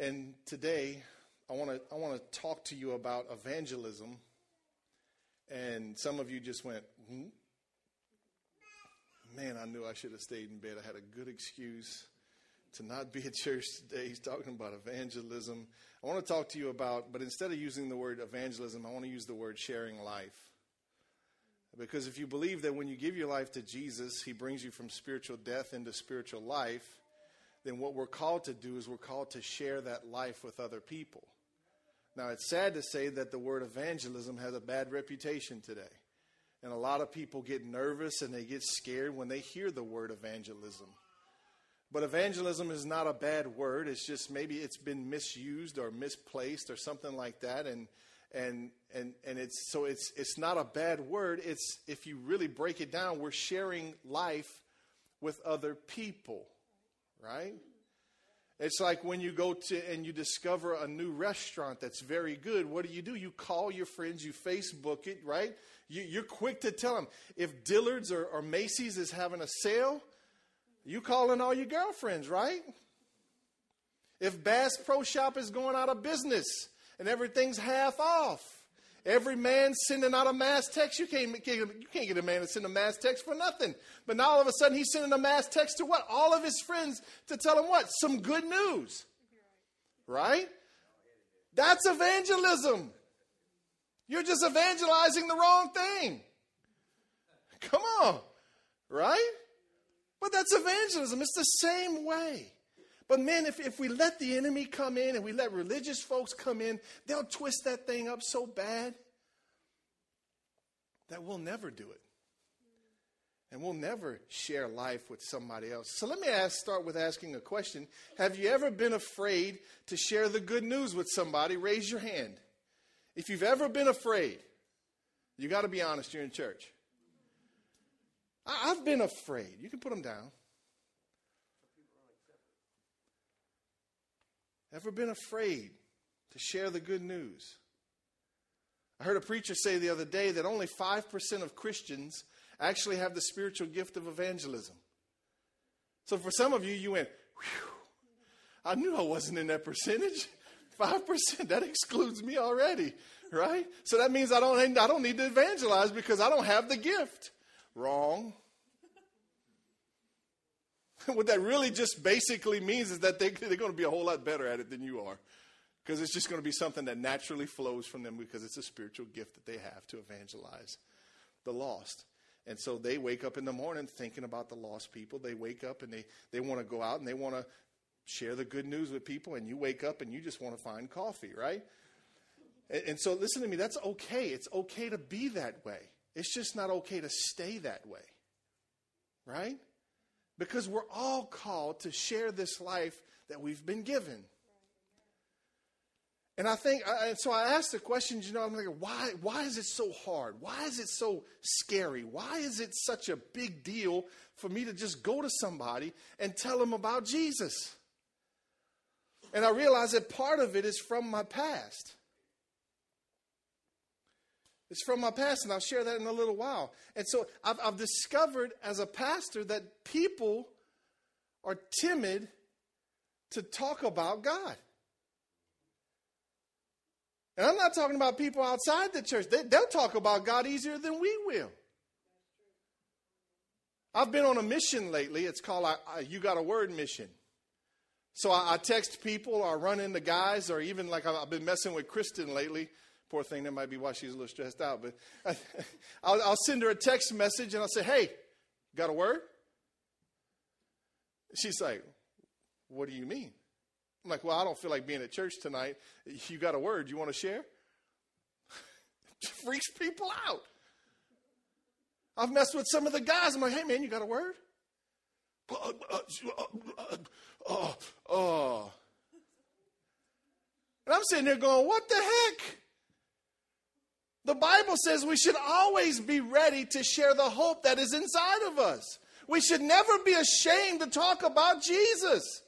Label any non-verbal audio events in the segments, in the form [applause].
And today, I want to I want to talk to you about evangelism. And some of you just went, hmm? man, I knew I should have stayed in bed. I had a good excuse to not be at church today. He's talking about evangelism. I want to talk to you about, but instead of using the word evangelism, I want to use the word sharing life. Because if you believe that when you give your life to Jesus, he brings you from spiritual death into spiritual life, then what we're called to do is we're called to share that life with other people. Now, it's sad to say that the word evangelism has a bad reputation today. And a lot of people get nervous and they get scared when they hear the word evangelism. But evangelism is not a bad word. It's just maybe it's been misused or misplaced or something like that. And and and and it's so it's it's not a bad word. It's if you really break it down, we're sharing life with other people, right? It's like when you go to and you discover a new restaurant that's very good. What do you do? You call your friends, you Facebook it, right? You, are quick to tell them. If Dillard's or, or Macy's is having a sale, you calling all your girlfriends, right? If Bass Pro Shop is going out of business and everything's half off, every man sending out a mass text, you can't, you can't get a man to send a mass text for nothing. But now all of a sudden he's sending a mass text to what? All of his friends to tell him what? Some good news. Right? That's evangelism. You're just evangelizing the wrong thing. Come on. Right? But that's evangelism. It's the same way. But man, if, if we let the enemy come in and we let religious folks come in, they'll twist that thing up so bad that we'll never do it. And we'll never share life with somebody else. So let me ask, start with asking a question. Have you ever been afraid to share the good news with somebody? Raise your hand. If you've ever been afraid, you got to be honest, you're in church. I, have been afraid. You can put them down. Ever been afraid to share the good news? I heard a preacher say the other day that only 5% of Christians actually have the spiritual gift of evangelism. So for some of you, you went, Whew, I knew I wasn't in that percentage. [laughs] 5%, that excludes me already, right? So that means I don't, I don't need to evangelize because I don't have the gift. Wrong. [laughs] what that really just basically means is that they, they're going to be a whole lot better at it than you are. Because it's just going to be something that naturally flows from them because it's a spiritual gift that they have to evangelize the lost. And so they wake up in the morning thinking about the lost people. They wake up and they, they want to go out and they want to share the good news with people. And you wake up and you just want to find coffee, right? And, and so listen to me, that's okay. It's okay to be that way. It's just not okay to stay that way, right? Because we're all called to share this life that we've been given. And I think, and so I asked the question, you know, I'm like, why, why is it so hard? Why is it so scary? Why is it such a big deal for me to just go to somebody and tell them about Jesus? And I realized that part of it is from my past. It's from my past, and I'll share that in a little while. And so I've, I've discovered as a pastor that people are timid to talk about God. And I'm not talking about people outside the church. They, will talk about God easier than we will. I've been on a mission lately. It's called You Got a Word Mission. So I, I, text people or I run into guys, or even like I've been messing with Kristen lately. Poor thing, that might be why she's a little stressed out. But [laughs] I'll, I'll send her a text message and I'll say, Hey, got a word? She's like, What do you mean? I'm like, Well, I don't feel like being at church tonight. You got a word you want to share? [laughs] freaks people out. I've messed with some of the guys. I'm like, Hey, man, you got a word? Uh, uh, oh. And I'm sitting there going, What the heck? The Bible says we should always be ready to share the hope that is inside of us. We should never be ashamed to talk about Jesus.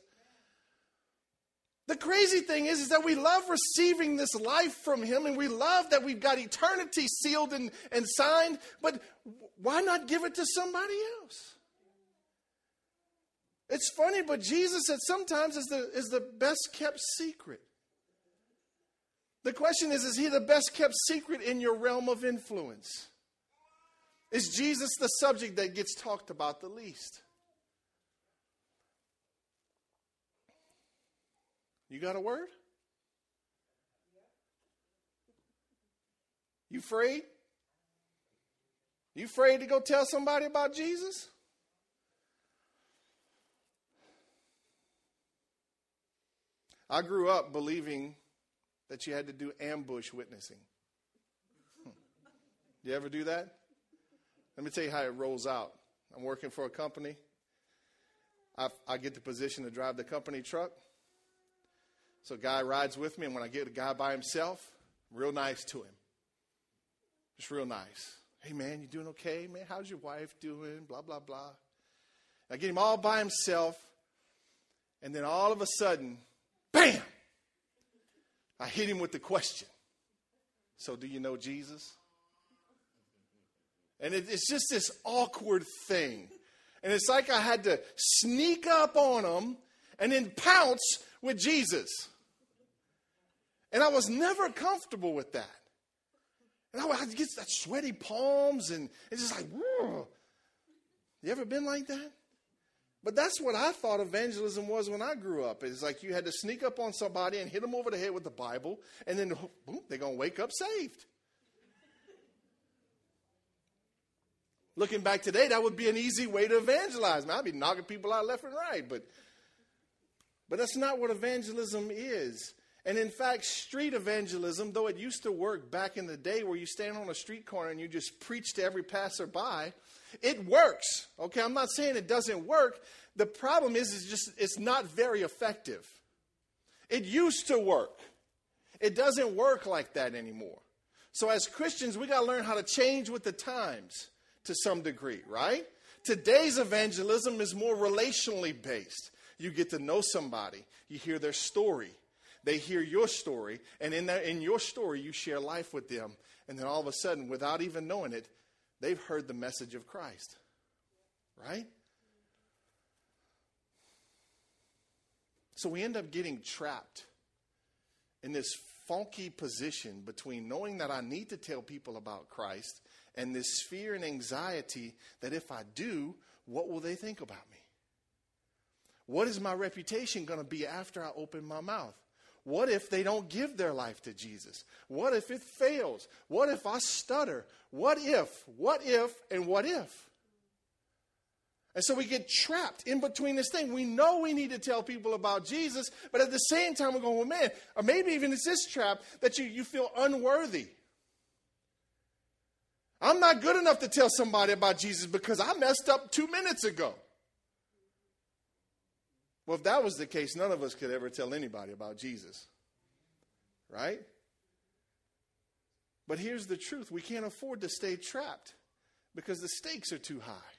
The crazy thing is, is that we love receiving this life from Him and we love that we've got eternity sealed and, and signed, but why not give it to somebody else? It's funny, but Jesus said sometimes is the, is the best kept secret. The question is, is he the best kept secret in your realm of influence? Is Jesus the subject that gets talked about the least? You got a word? You afraid? You afraid to go tell somebody about Jesus? I grew up believing that you had to do ambush witnessing. Hmm. You ever do that? Let me tell you how it rolls out. I'm working for a company. I, I get the position to drive the company truck. So a guy rides with me, and when I get a guy by himself, I'm real nice to him. Just real nice. Hey man, you doing okay? Man, how's your wife doing? Blah, blah, blah. I get him all by himself, and then all of a sudden, bam! I hit him with the question. So, do you know Jesus? And it, it's just this awkward thing. And it's like I had to sneak up on him and then pounce with Jesus. And I was never comfortable with that. And I would get that sweaty palms and it's just like, Whoa. you ever been like that? But that's what I thought evangelism was when I grew up. It's like you had to sneak up on somebody and hit them over the head with the Bible, and then boom, they're going to wake up saved. Looking back today, that would be an easy way to evangelize. Man, I'd be knocking people out left and right, but but that's not what evangelism is. And in fact, street evangelism, though it used to work back in the day where you stand on a street corner and you just preach to every passerby, it works. Okay, I'm not saying it doesn't work. The problem is it's just it's not very effective. It used to work. It doesn't work like that anymore. So as Christians, we got to learn how to change with the times to some degree, right? Today's evangelism is more relationally based. You get to know somebody, you hear their story, they hear your story, and in that in your story you share life with them, and then all of a sudden, without even knowing it, they've heard the message of Christ. Right? So we end up getting trapped in this funky position between knowing that I need to tell people about Christ and this fear and anxiety that if I do, what will they think about me? What is my reputation going to be after I open my mouth? What if they don't give their life to Jesus? What if it fails? What if I stutter? What if, what if, and what if? And so we get trapped in between this thing. We know we need to tell people about Jesus, but at the same time, we're going, well, man, or maybe even it's this trap that you, you feel unworthy. I'm not good enough to tell somebody about Jesus because I messed up two minutes ago. Well, if that was the case, none of us could ever tell anybody about Jesus. Right? But here's the truth we can't afford to stay trapped because the stakes are too high.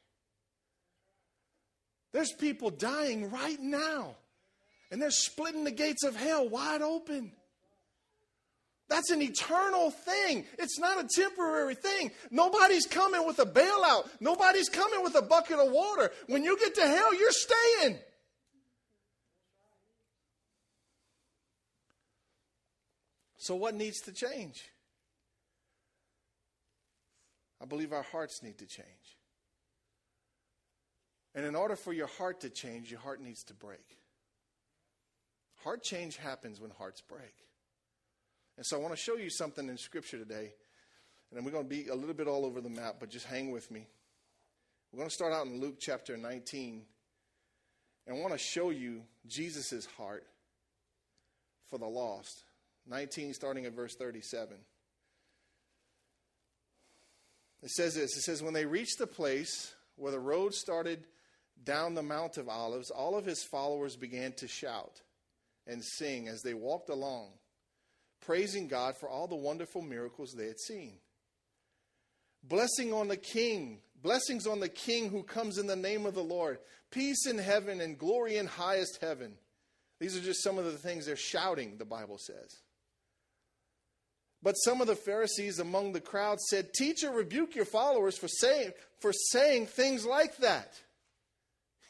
There's people dying right now, and they're splitting the gates of hell wide open. That's an eternal thing. It's not a temporary thing. Nobody's coming with a bailout. Nobody's coming with a bucket of water. When you get to hell, you're staying. So, what needs to change? I believe our hearts need to change. And in order for your heart to change, your heart needs to break. Heart change happens when hearts break. And so I want to show you something in Scripture today. And we're going to be a little bit all over the map, but just hang with me. We're going to start out in Luke chapter 19. And I want to show you Jesus' heart for the lost. 19, starting at verse 37. It says this It says, When they reached the place where the road started down the Mount of Olives, all of his followers began to shout and sing as they walked along praising God for all the wonderful miracles they had seen. Blessing on the King, blessings on the King who comes in the name of the Lord, peace in heaven and glory in highest heaven. These are just some of the things they're shouting, the Bible says. But some of the Pharisees among the crowd said, Teacher, rebuke your followers for saying, for saying things like that. [laughs]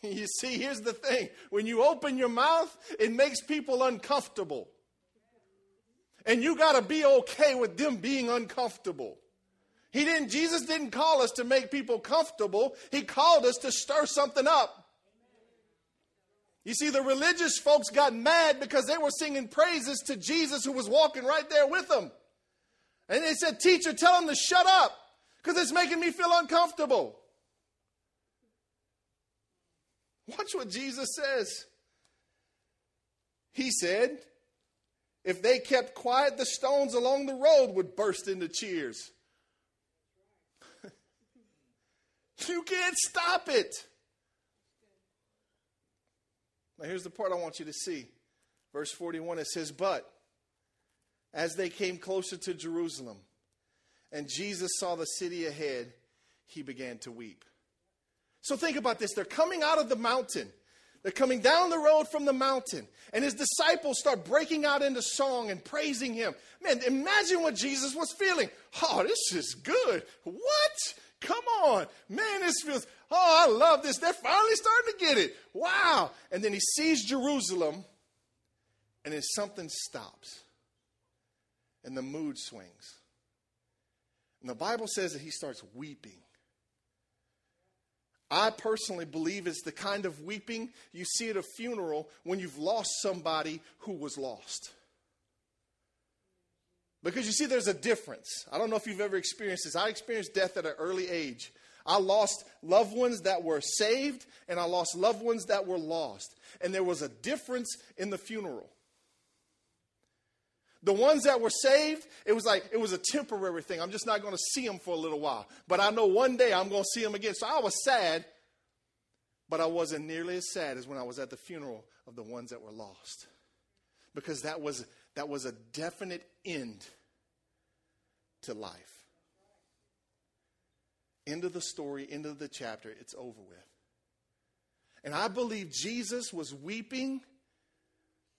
You see, here's the thing when you open your mouth, it makes people uncomfortable. And you got to be okay with them being uncomfortable. He didn't Jesus didn't call us to make people comfortable. He called us to stir something up. You see the religious folks got mad because they were singing praises to Jesus who was walking right there with them. And they said, "Teacher, tell him to shut up because it's making me feel uncomfortable." Watch what Jesus says. He said, if they kept quiet, the stones along the road would burst into cheers. [laughs] you can't stop it. Now, here's the part I want you to see. Verse 41 it says, But as they came closer to Jerusalem and Jesus saw the city ahead, he began to weep. So think about this. They're coming out of the mountain. They're coming down the road from the mountain, and his disciples start breaking out into song and praising him. Man, imagine what Jesus was feeling. Oh, this is good. What? Come on. Man, this feels, oh, I love this. They're finally starting to get it. Wow. And then he sees Jerusalem, and then something stops, and the mood swings. And the Bible says that he starts weeping. I personally believe it's the kind of weeping you see at a funeral when you've lost somebody who was lost. Because you see, there's a difference. I don't know if you've ever experienced this. I experienced death at an early age. I lost loved ones that were saved, and I lost loved ones that were lost. And there was a difference in the funeral. The ones that were saved, it was like, it was a temporary thing. I'm just not going to see them for a little while. But I know one day I'm going to see them again. So I was sad, but I wasn't nearly as sad as when I was at the funeral of the ones that were lost. Because that was, that was a definite end to life. End of the story, end of the chapter, it's over with. And I believe Jesus was weeping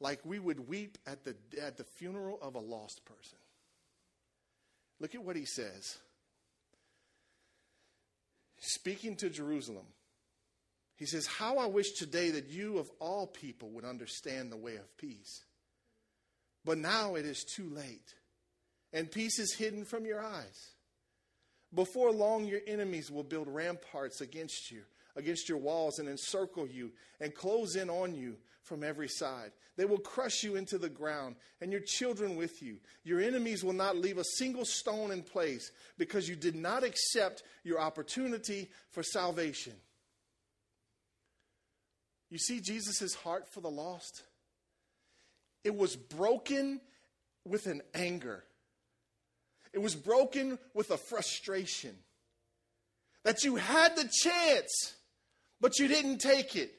like we would weep at the, at the funeral of a lost person. Look at what he says. Speaking to Jerusalem, he says, How I wish today that you of all people would understand the way of peace. But now it is too late, and peace is hidden from your eyes. Before long, your enemies will build ramparts against you, against your walls, and encircle you and close in on you from every side. They will crush you into the ground, and your children with you. Your enemies will not leave a single stone in place because you did not accept your opportunity for salvation. You see Jesus' heart for the lost? It was broken with an anger, it was broken with a frustration that you had the chance, but you didn't take it.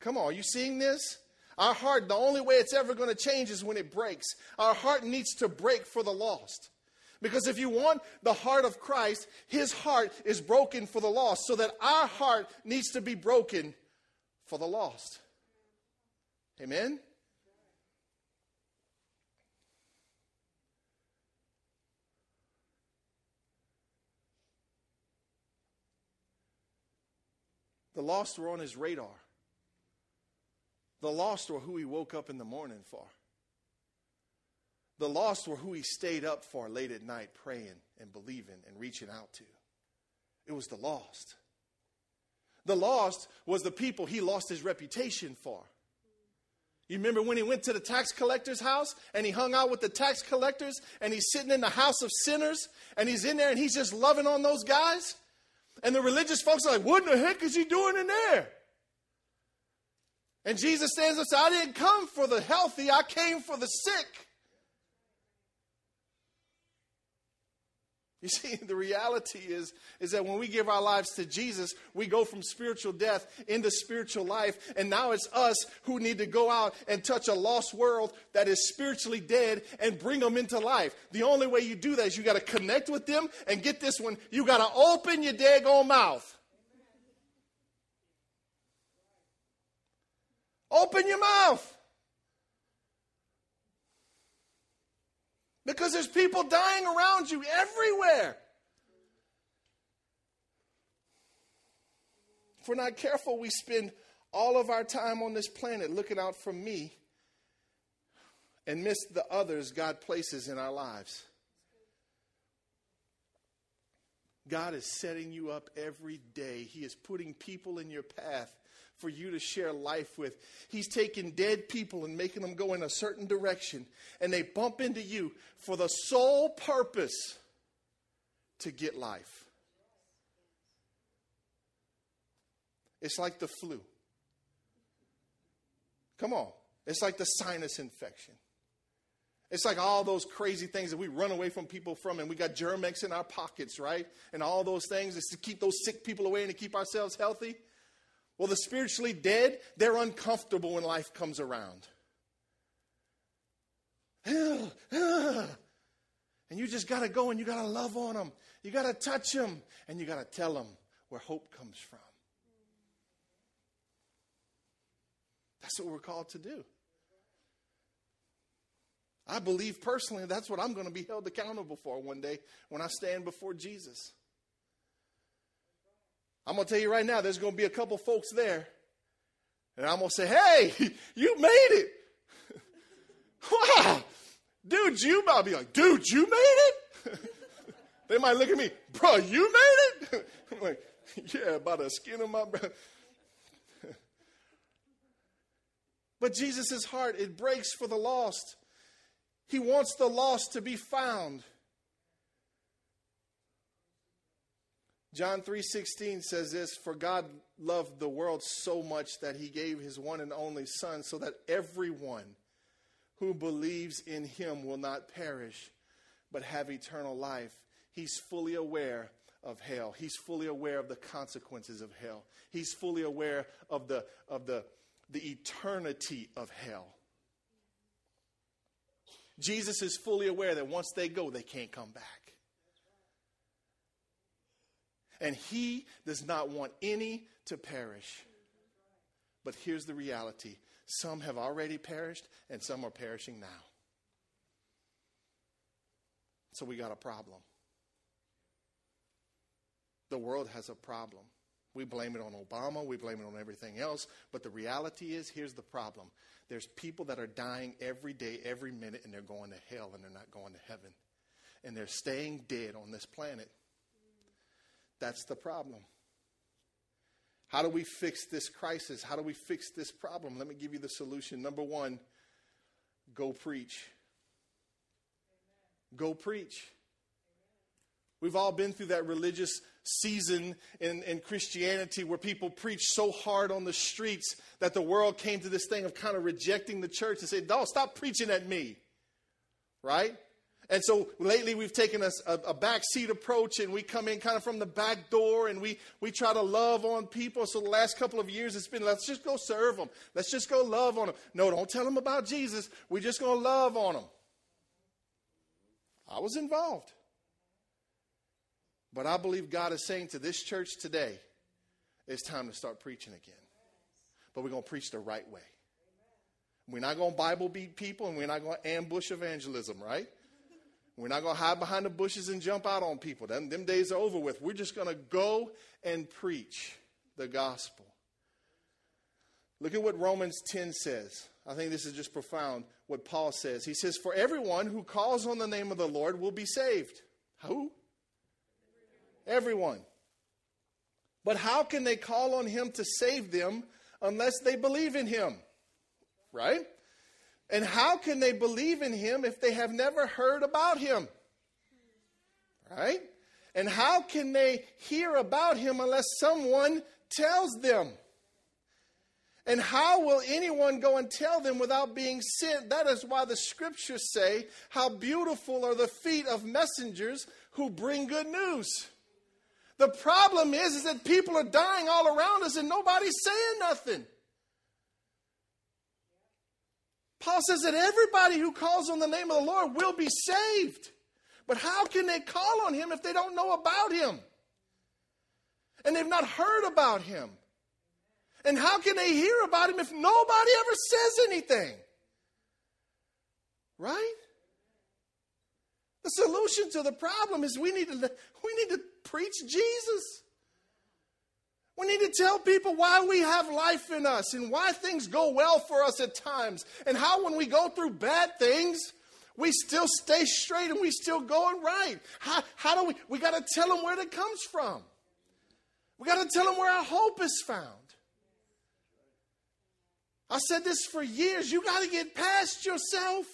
Come on, are you seeing this? Our heart, the only way it's ever going to change is when it breaks. Our heart needs to break for the lost. Because if you want the heart of Christ, his heart is broken for the lost, so that our heart needs to be broken for the lost. Amen? The lost were on his radar. The lost were who he woke up in the morning for. The lost were who he stayed up for late at night praying and believing and reaching out to. It was the lost. The lost was the people he lost his reputation for. You remember when he went to the tax collector's house and he hung out with the tax collectors and he's sitting in the house of sinners and he's in there and he's just loving on those guys? And the religious folks are like, What in the heck is he doing in there? And Jesus stands up and says, I didn't come for the healthy, I came for the sick. You see, [laughs] the reality is, is that when we give our lives to Jesus, we go from spiritual death into spiritual life. And now it's us who need to go out and touch a lost world that is spiritually dead and bring them into life. The only way you do that is you got to connect with them and get this one. You got to open your daggone mouth. Open your mouth. Because there's people dying around you everywhere. If we're not careful, we spend all of our time on this planet looking out for me and miss the others God places in our lives. God is setting you up every day. He is putting people in your path for you to share life with. He's taking dead people and making them go in a certain direction, and they bump into you for the sole purpose to get life. It's like the flu. Come on. It's like the sinus infection. It's like all those crazy things that we run away from people from, and we got Germ-X in our pockets, right? And all those things is to keep those sick people away and to keep ourselves healthy. Well, the spiritually dead, they're uncomfortable when life comes around. [sighs] And you just got to go and you got to love on them. You got to touch them and you got to tell them where hope comes from. That's what we're called to do. I believe personally that's what I'm going to be held accountable for one day when I stand before Jesus. I'm going to tell you right now, there's going to be a couple folks there, and I'm going to say, hey, [laughs] you made it. [laughs] wow. Dude, you might be like, dude, you made it? [laughs] they might look at me, bro, you made it? I'm like, yeah, by the skin of my breath. but Jesus' heart, it breaks for the lost. He wants the lost to be found. John 3:16 says this, for God loved the world so much that he gave his one and only son so that everyone who believes in him will not perish but have eternal life. He's fully aware of hell. He's fully aware of the consequences of hell. He's fully aware of the of the the eternity of hell. Jesus is fully aware that once they go, they can't come back. And he does not want any to perish. But here's the reality some have already perished, and some are perishing now. So we got a problem. The world has a problem. We blame it on Obama, we blame it on everything else, but the reality is here's the problem there's people that are dying every day, every minute, and they're going to hell and they're not going to heaven. And they're staying dead on this planet. That's the problem. How do we fix this crisis? How do we fix this problem? Let me give you the solution. Number one, go preach. Go preach. We've all been through that religious season in, in Christianity where people preach so hard on the streets that the world came to this thing of kind of rejecting the church and say, "Don't stop preaching at me. Right? And so lately we've taken a, a, a backseat approach and we come in kind of from the back door and we, we try to love on people. So the last couple of years it's been, let's just go serve them. Let's just go love on them. No, don't tell them about Jesus. We're just going to love on them. I was involved. But I believe God is saying to this church today, it's time to start preaching again. But we're going to preach the right way. We're not going to Bible beat people and we're not going to ambush evangelism, right? We're not going to hide behind the bushes and jump out on people. Them, them days are over with. We're just going to go and preach the gospel. Look at what Romans 10 says. I think this is just profound what Paul says. He says, For everyone who calls on the name of the Lord will be saved. Who? Everyone. But how can they call on him to save them unless they believe in him? Right? And how can they believe in him if they have never heard about him? Right? And how can they hear about him unless someone tells them? And how will anyone go and tell them without being sent? That is why the scriptures say, How beautiful are the feet of messengers who bring good news. The problem is, is that people are dying all around us and nobody's saying nothing. Paul says that everybody who calls on the name of the Lord will be saved. But how can they call on him if they don't know about him? And they've not heard about him. And how can they hear about him if nobody ever says anything? Right? The solution to the problem is we need to, we need to preach Jesus. We need to tell people why we have life in us and why things go well for us at times and how when we go through bad things, we still stay straight and we still going right. How, how do we? We got to tell them where it comes from. We got to tell them where our hope is found. I said this for years. You got to get past yourself.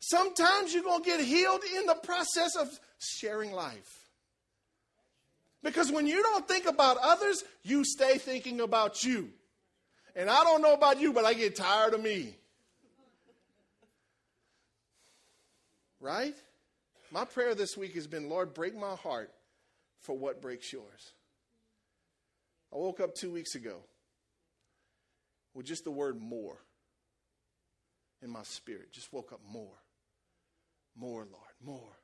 Sometimes you're going to get healed in the process of sharing life. Because when you don't think about others, you stay thinking about you. And I don't know about you, but I get tired of me. Right? My prayer this week has been Lord, break my heart for what breaks yours. I woke up two weeks ago with just the word more in my spirit. Just woke up more. More, Lord, more.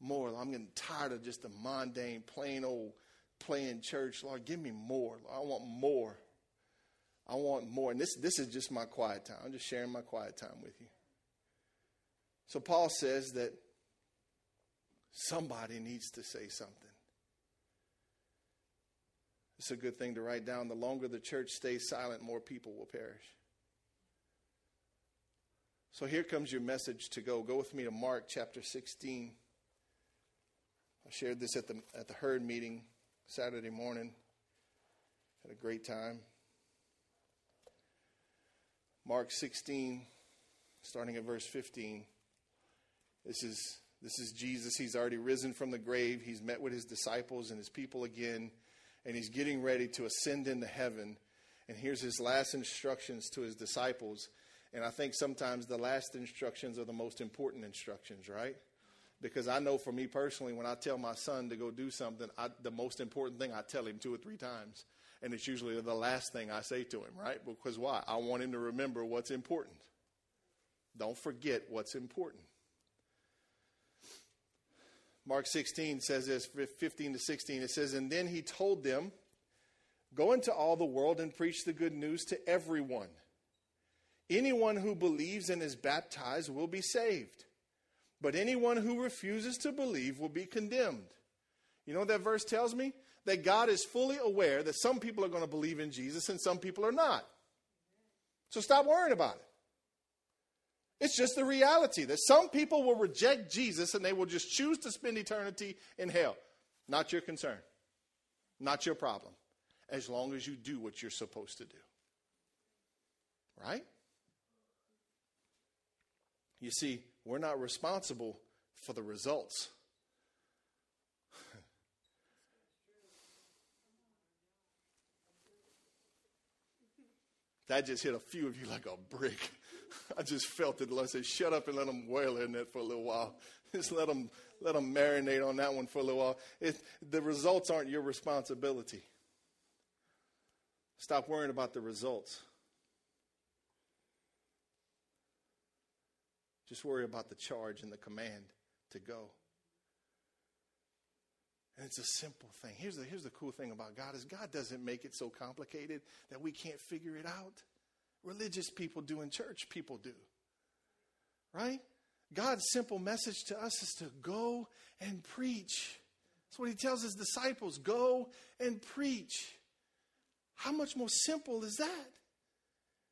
More. I'm getting tired of just the mundane, plain old playing church. Lord, give me more. Lord, I want more. I want more. And this, this is just my quiet time. I'm just sharing my quiet time with you. So Paul says that somebody needs to say something. It's a good thing to write down. The longer the church stays silent, more people will perish. So here comes your message to go. Go with me to Mark chapter 16. I shared this at the, at the herd meeting Saturday morning. Had a great time. Mark 16, starting at verse 15. This is, this is Jesus. He's already risen from the grave. He's met with his disciples and his people again, and he's getting ready to ascend into heaven. And here's his last instructions to his disciples and I think sometimes the last instructions are the most important instructions, right? Because I know for me personally, when I tell my son to go do something, I, the most important thing I tell him two or three times. And it's usually the last thing I say to him, right? Because why? I want him to remember what's important. Don't forget what's important. Mark 16 says this, 15 to 16. It says, And then he told them, Go into all the world and preach the good news to everyone. Anyone who believes and is baptized will be saved, but anyone who refuses to believe will be condemned. You know what that verse tells me? That God is fully aware that some people are going to believe in Jesus and some people are not. So stop worrying about it. It's just the reality that some people will reject Jesus and they will just choose to spend eternity in hell. Not your concern, not your problem, as long as you do what you're supposed to do. Right? You see, we're not responsible for the results. that just hit a few of you like a brick. I just felt it. Lord said, shut up and let them wail in that for a little while. [laughs] Just let them, let them marinate on that one for a little while. It, the results aren't your responsibility. Stop worrying about the results. Just worry about the charge and the command to go. And it's a simple thing. Here's the, here's the cool thing about God is God doesn't make it so complicated that we can't figure it out. Religious people do and church people do. Right? God's simple message to us is to go and preach. That's what he tells his disciples go and preach. How much more simple is that?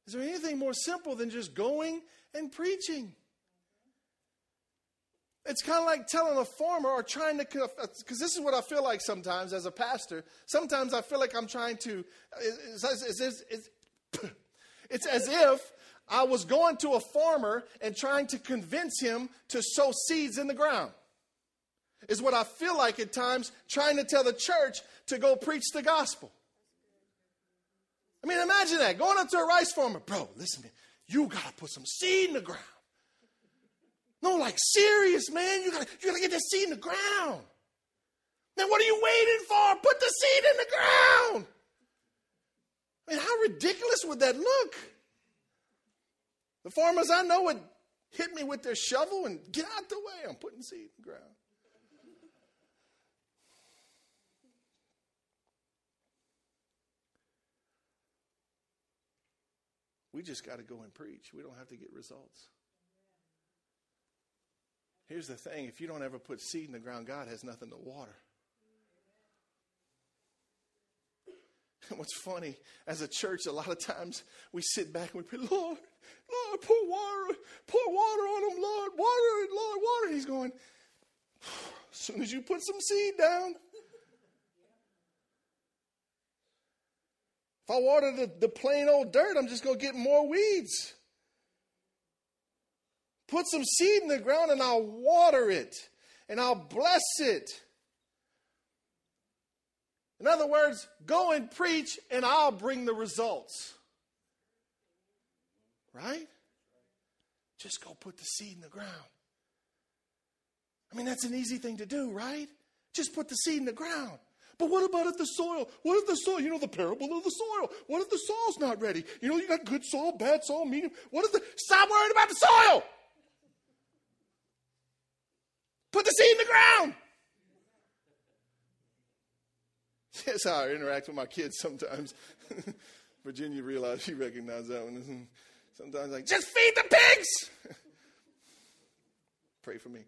Is there anything more simple than just going and preaching? It's kind of like telling a farmer or trying to, because uh, this is what I feel like sometimes as a pastor. Sometimes I feel like I'm trying to, it's, it's, it's, [coughs] it's as if I was going to a farmer and trying to convince him to sow seeds in the ground. Is what I feel like at times trying to tell the church to go preach the gospel. I mean, imagine that going up to a rice farmer, bro. Listen, to you got to put some seed in the ground. No, like serious, man. You gotta, you gotta get that seed in the ground. Now, what are you waiting for? Put the seed in the ground. I mean, how ridiculous would that look? The farmers I know would hit me with their shovel and get out the way. I'm putting seed in the ground. We just got to go and preach. We don't have to get results. Here's the thing if you don't ever put seed in the ground, God has nothing to water. [laughs] What's funny, as a church, a lot of times we sit back and we pray, Lord, Lord, pour water, pour water on him, Lord, water, Lord, water. He's going, as soon as you put some seed down, if I water the, the plain old dirt, I'm just going to get more weeds. Put some seed in the ground and I'll water it and I'll bless it. In other words, go and preach and I'll bring the results. Right? Just go put the seed in the ground. I mean, that's an easy thing to do, right? Just put the seed in the ground. But what about if the soil? What if the soil, you know, the parable of the soil? What if the soil's not ready? You know, you got good soil, bad soil, medium. What if the, stop worrying about the soil! Put the seed in the ground! [laughs] That's how I interact with my kids sometimes. [laughs] Virginia realized she recognized that one. [laughs] Sometimes like, just feed the pigs. Pray for me.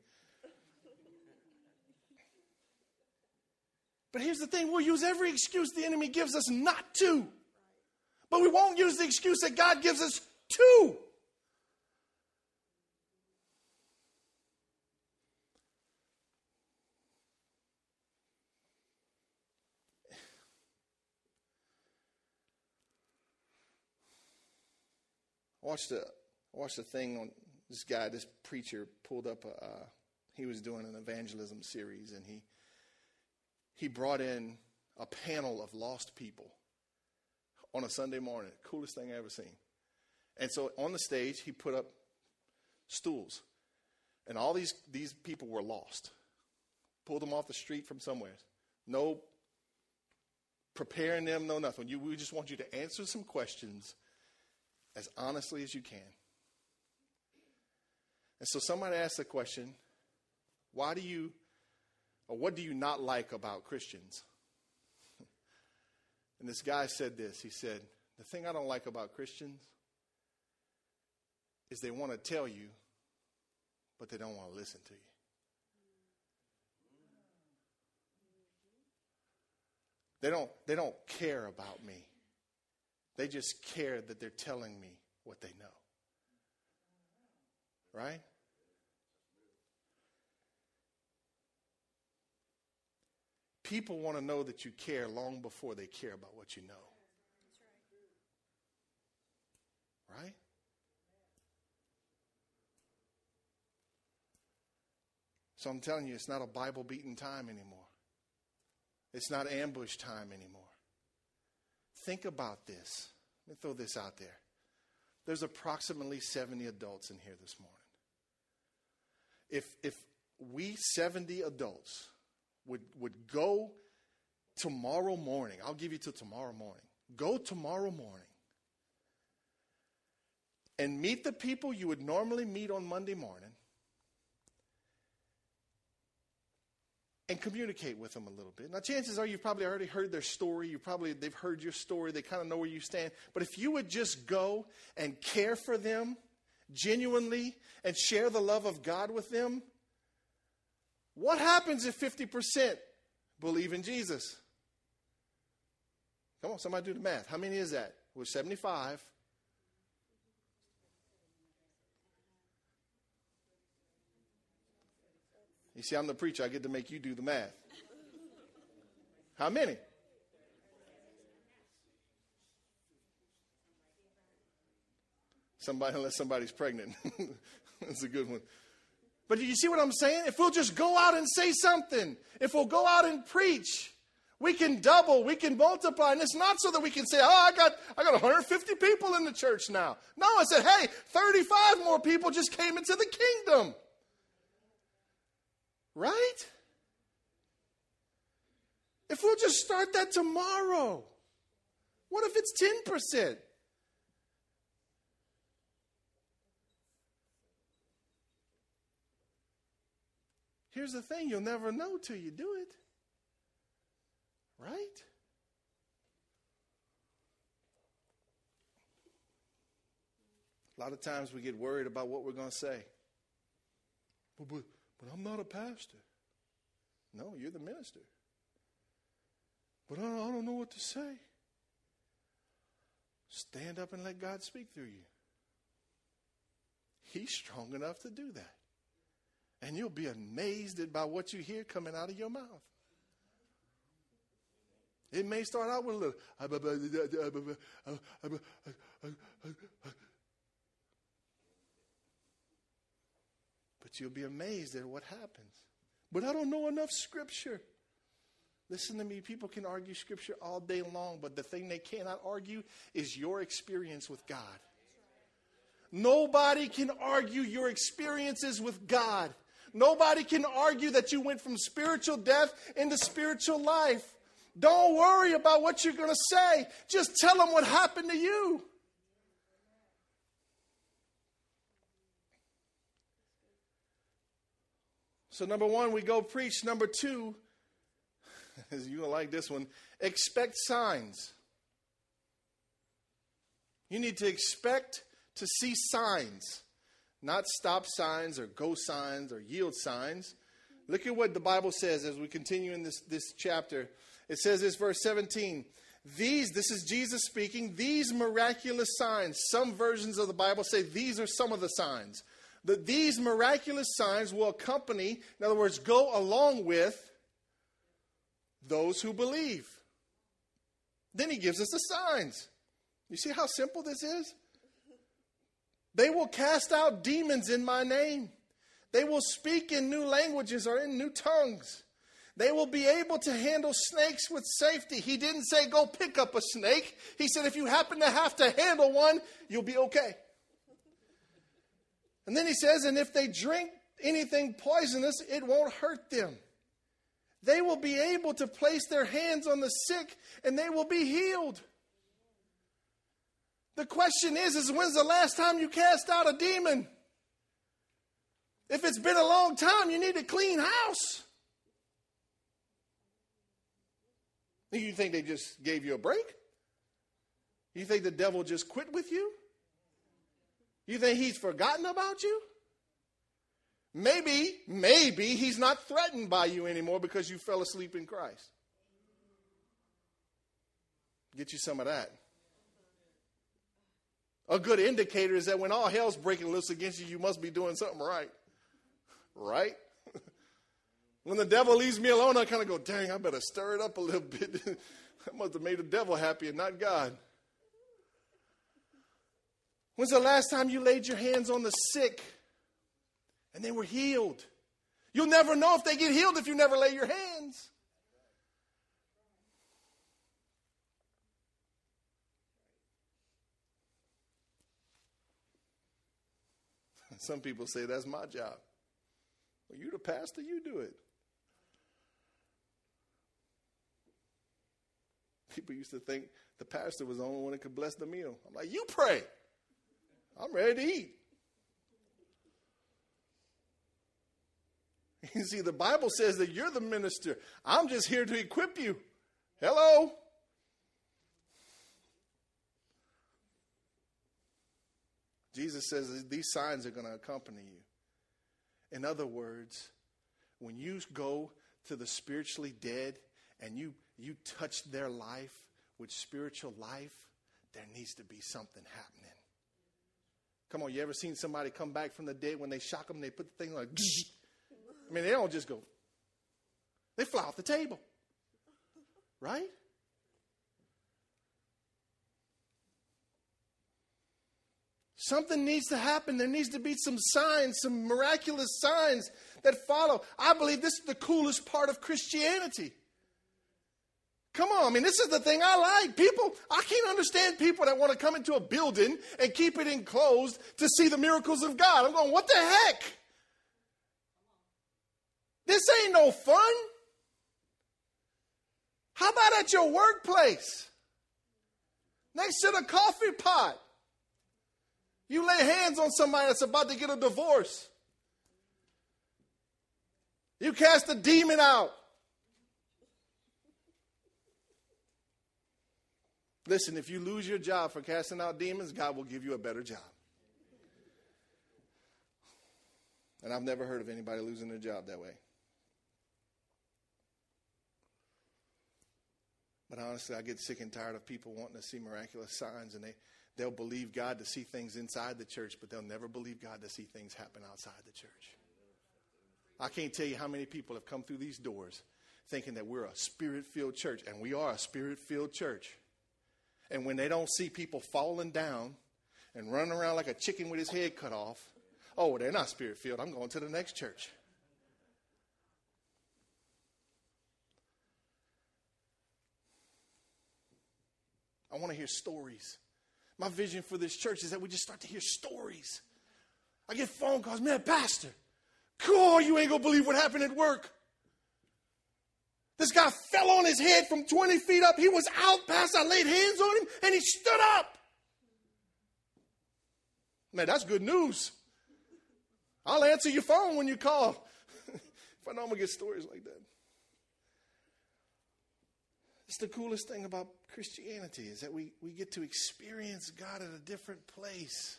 But here's the thing we'll use every excuse the enemy gives us not to. But we won't use the excuse that God gives us to. Watched a watched a thing on this guy, this preacher pulled up a. Uh, he was doing an evangelism series, and he he brought in a panel of lost people on a Sunday morning. Coolest thing I ever seen. And so on the stage, he put up stools, and all these these people were lost. Pulled them off the street from somewhere. No preparing them, no nothing. You, we just want you to answer some questions as honestly as you can. And so somebody asked the question, why do you, or what do you not like about Christians? [laughs] And this guy said this. He said, The thing I don't like about Christians is they want to tell you, but they don't want to listen to you. They don't, they don't care about me. They just care that they're telling me what they know. Right? People want to know that you care long before they care about what you know. Right? So I'm telling you, it's not a Bible beaten time anymore. It's not ambush time anymore. Think about this. Let me throw this out there. There's approximately 70 adults in here this morning. If, if we 70 adults would, would go tomorrow morning, I'll give you till tomorrow morning, go tomorrow morning and meet the people you would normally meet on Monday morning and communicate with them a little bit. Now, chances are you've probably already heard their story. You probably they've heard your story. They kind of know where you stand. But if you would just go and care for them genuinely and share the love of God with them, what happens if 50% believe in Jesus? Come on, somebody do the math. How many is that? We're 75. You see, I'm the preacher. I get to make you do the math. How many? Somebody, unless somebody's pregnant. [laughs] That's a good one. But you see what I'm saying? If we'll just go out and say something, if we'll go out and preach, we can double, we can multiply. And it's not so that we can say, oh, I got, I got 150 people in the church now. No, I said, hey, 35 more people just came into the kingdom. Right? If we'll just start that tomorrow, what if it's 10%? Here's the thing you'll never know till you do it. Right? A lot of times we get worried about what we're going to say. But, but, but I'm not a pastor. No, you're the minister. But I don't, know what to say. Stand up and let God speak through you. He's strong enough to do that. And you'll be amazed by what you hear coming out of your mouth. It may start out with a little. But you'll be amazed at what happens. But I don't know enough scripture. Listen to me, people can argue scripture all day long, but the thing they cannot argue is your experience with God. Nobody can argue your experiences with God. Nobody can argue that you went from spiritual death into spiritual life. Don't worry about what you're going to say. Just tell them what happened to you. So, number one, we go preach. Number two, [laughs] going to like this one, expect signs. You need to expect to see signs, not stop signs or go signs or yield signs. Look at what the Bible says as we continue in this, this chapter. It says this, verse 17. These, this is Jesus speaking, these miraculous signs, some versions of the Bible say these are some of the signs that these miraculous signs will accompany, in other words, go along with those who believe. Then he gives us the signs. You see how simple this is? They will cast out demons in my name. They will speak in new languages or in new tongues. They will be able to handle snakes with safety. He didn't say go pick up a snake. He said if you happen to have to handle one, you'll be okay. And then he says, and if they drink anything poisonous, it won't hurt them. They will be able to place their hands on the sick and they will be healed. The question is, is when's the last time you cast out a demon? If it's been a long time, you need a clean house. You think they just gave you a break? You think the devil just quit with you? You think he's forgotten about you? Maybe, maybe he's not threatened by you anymore because you fell asleep in Christ. Get you some of that. A good indicator is that when all hell's breaking loose against you, you must be doing something right. Right? [laughs] when the devil leaves me alone, I kind of go, dang, I better stir it up a little bit. [laughs] I must have made the devil happy and not God. When's the last time you laid your hands on the sick and they were healed? You'll never know if they get healed if you never lay your hands. [laughs] Some people say that's my job. Well, you're the pastor, you do it. People used to think the pastor was the only one that could bless the meal. I'm like, you pray. I'm ready to eat. [laughs] You see, the Bible says that you're the minister. I'm just here to equip you. Hello? Jesus says these signs are going to accompany you. In other words, when you go to the spiritually dead and you, you touch their life with spiritual life, there needs to be something happening. Come on, you ever seen somebody come back from the dead when they shock them, they put the thing like, [laughs] I mean, they don't just go, they fly off the table. Right? Something needs to happen. There needs to be some signs, some miraculous signs that follow. I believe this is the coolest part of Christianity. Come on, I mean, this is the thing I like. People, I can't understand people that want to come into a building and keep it enclosed to see the miracles of God. I'm going, what the heck? This ain't no fun. How about at your workplace? Next to the coffee pot. You lay hands on somebody that's about to get a divorce. You cast a demon out. Listen, if you lose your job for casting out demons, God will give you a better job. And I've never heard of anybody losing their job that way. But honestly, I get sick and tired of people wanting to see miraculous signs and they, they'll believe God to see things inside the church, but they'll never believe God to see things happen outside the church. I can't tell you how many people have come through these doors thinking that we're a spirit filled church, and we are a spirit filled church. And when they don't see people falling down and running around like a chicken with his head cut off, oh, they're not spirit filled. I'm going to the next church. I want to hear stories. My vision for this church is that we just start to hear stories. I get phone calls, man, Pastor, cool, you ain't gonna believe what happened at work. This guy fell on his head from 20 feet up. He was out past, I laid hands on him, and he stood up. Man, that's good news. I'll answer your phone when you call. [laughs] if I know I'm gonna get stories like that. It's the coolest thing about Christianity is that we, we get to experience God at a different place.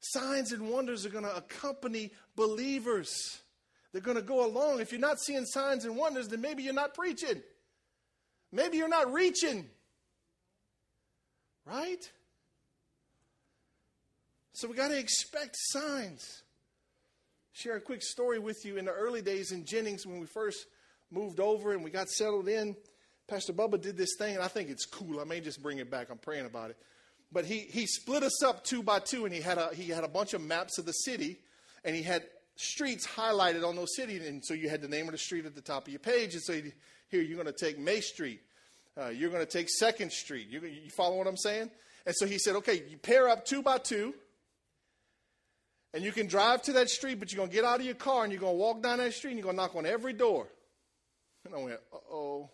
Signs and wonders are going to accompany believers. They're going to go along. If you're not seeing signs and wonders, then maybe you're not preaching. Maybe you're not reaching. Right? So we got to expect signs. Share a quick story with you in the early days in Jennings when we first moved over and we got settled in. Pastor Bubba did this thing, and I think it's cool. I may just bring it back. I'm praying about it. But he, he split us up two by two, and he had, a, he had a bunch of maps of the city, and he had streets highlighted on those cities. And so you had the name of the street at the top of your page. And so here, you're going to take May Street. Uh, you're going to take Second Street. You, you follow what I'm saying? And so he said, okay, you pair up two by two, and you can drive to that street, but you're going to get out of your car and you're going to walk down that street and you're going to knock on every door. And I went, uh oh.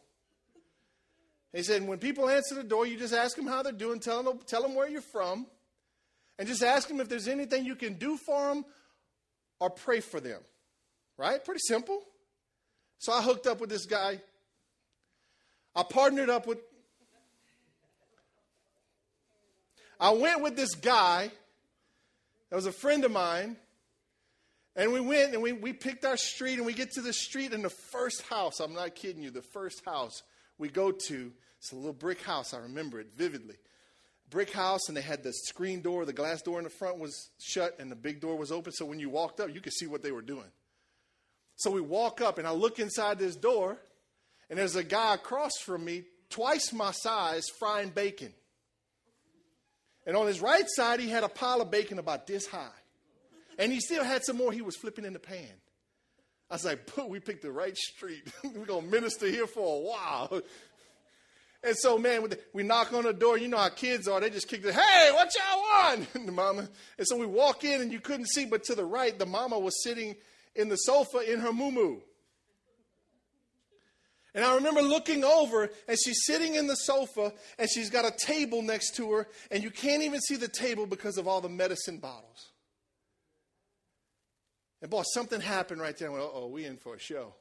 He said, when people answer the door, you just ask them how they're doing, tell them, tell them where you're from, and just ask them if there's anything you can do for them or pray for them. Right? Pretty simple. So I hooked up with this guy. I partnered up with. I went with this guy that was a friend of mine. And we went and we, we picked our street and we get to the street and the first house, I'm not kidding you, the first house we go to. It's a little brick house. I remember it vividly. Brick house, and they had the screen door. The glass door in the front was shut, and the big door was open. So when you walked up, you could see what they were doing. So we walk up, and I look inside this door, and there's a guy across from me, twice my size, frying bacon. And on his right side, he had a pile of bacon about this high. And he still had some more he was flipping in the pan. I was like, we picked the right street. We're going to minister here for a while. And so, man, we knock on the door. You know how kids are. They just kick the, hey, what y'all want? And [laughs] the mama. And so we walk in, and you couldn't see, but to the right, the mama was sitting in the sofa in her moo And I remember looking over, and she's sitting in the sofa, and she's got a table next to her, and you can't even see the table because of all the medicine bottles. And boy, something happened right there. I went, oh, we in for a show.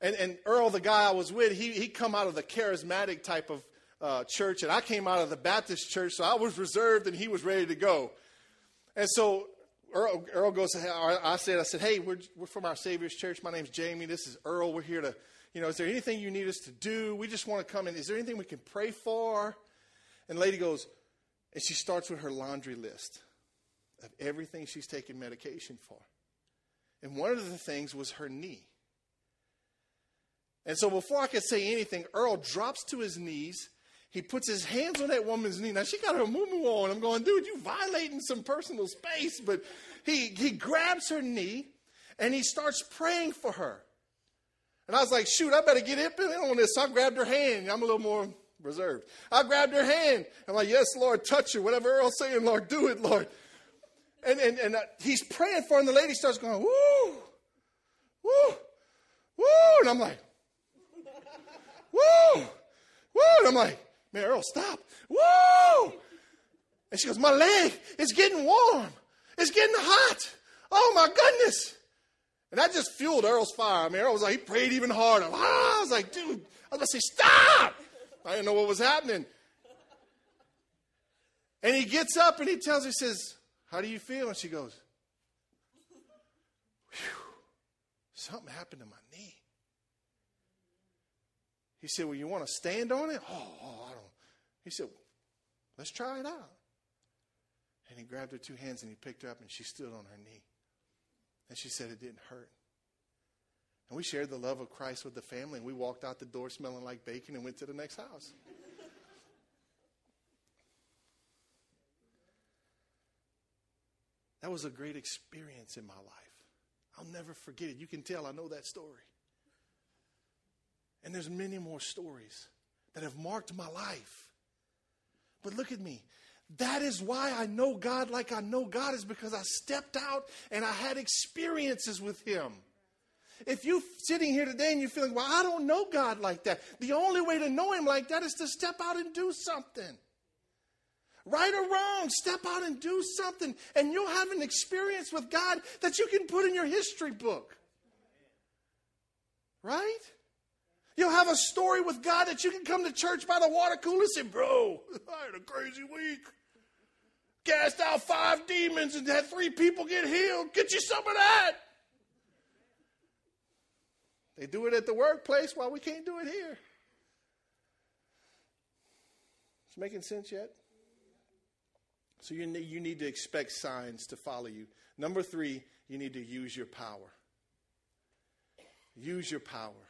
And, and Earl, the guy I was with, he he come out of the charismatic type of uh, church, and I came out of the Baptist church, so I was reserved, and he was ready to go. And so Earl, Earl goes, I said, I said, hey, we're, we're from our Savior's church. My name's Jamie. This is Earl. We're here to, you know, is there anything you need us to do? We just want to come in. Is there anything we can pray for? And lady goes, and she starts with her laundry list of everything she's taking medication for. And one of the things was her knee. And so before I could say anything, Earl drops to his knees. He puts his hands on that woman's knee. Now she got her moo on. I'm going, dude, you violating some personal space. But he he grabs her knee and he starts praying for her. And I was like, shoot, I better get up in on this. So I grabbed her hand. I'm a little more reserved. I grabbed her hand. I'm like, yes, Lord, touch her. Whatever Earl's saying, Lord, do it, Lord. And, and, and uh, he's praying for her, and the lady starts going, woo, woo, woo. And I'm like, woo, woo. And I'm like, man, Earl, stop. Woo. And she goes, my leg is getting warm. It's getting hot. Oh, my goodness. And that just fueled Earl's fire. I mean, Earl was like, he prayed even harder. Ah, I was like, dude, I was to say, stop. I didn't know what was happening. And he gets up and he tells her, he says, how do you feel? And she goes, something happened to my knee. He said, Well, you want to stand on it? Oh, oh, I don't. He said, Let's try it out. And he grabbed her two hands and he picked her up and she stood on her knee. And she said it didn't hurt. And we shared the love of Christ with the family and we walked out the door smelling like bacon and went to the next house. That was a great experience in my life. I'll never forget it. You can tell I know that story. And there's many more stories that have marked my life. But look at me. That is why I know God like I know God is because I stepped out and I had experiences with him. If you're sitting here today and you're feeling, well, I don't know God like that. The only way to know him like that is to step out and do something. Right or wrong, step out and do something, and you'll have an experience with God that you can put in your history book. Right? You'll have a story with God that you can come to church by the water cooler and say, Bro, [laughs] I had a crazy week. Cast out five demons and had three people get healed. Get you some of that. They do it at the workplace. Why we can't do it here? It's making sense yet? So you need, you need to expect signs to follow you. Number three, you need to use your power. Use your power.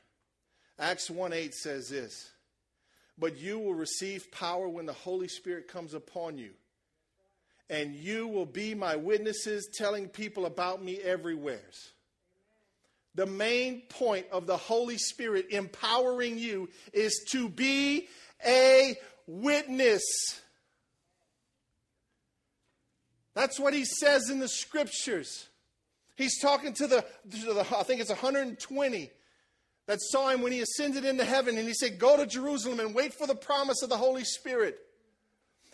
Acts 1 8 says this But you will receive power when the Holy Spirit comes upon you. And you will be my witnesses, telling people about me everywhere. The main point of the Holy Spirit empowering you is to be a witness. That's what he says in the scriptures. He's talking to the, to the, I think it's 120 that saw him when he ascended into heaven. And he said, Go to Jerusalem and wait for the promise of the Holy Spirit.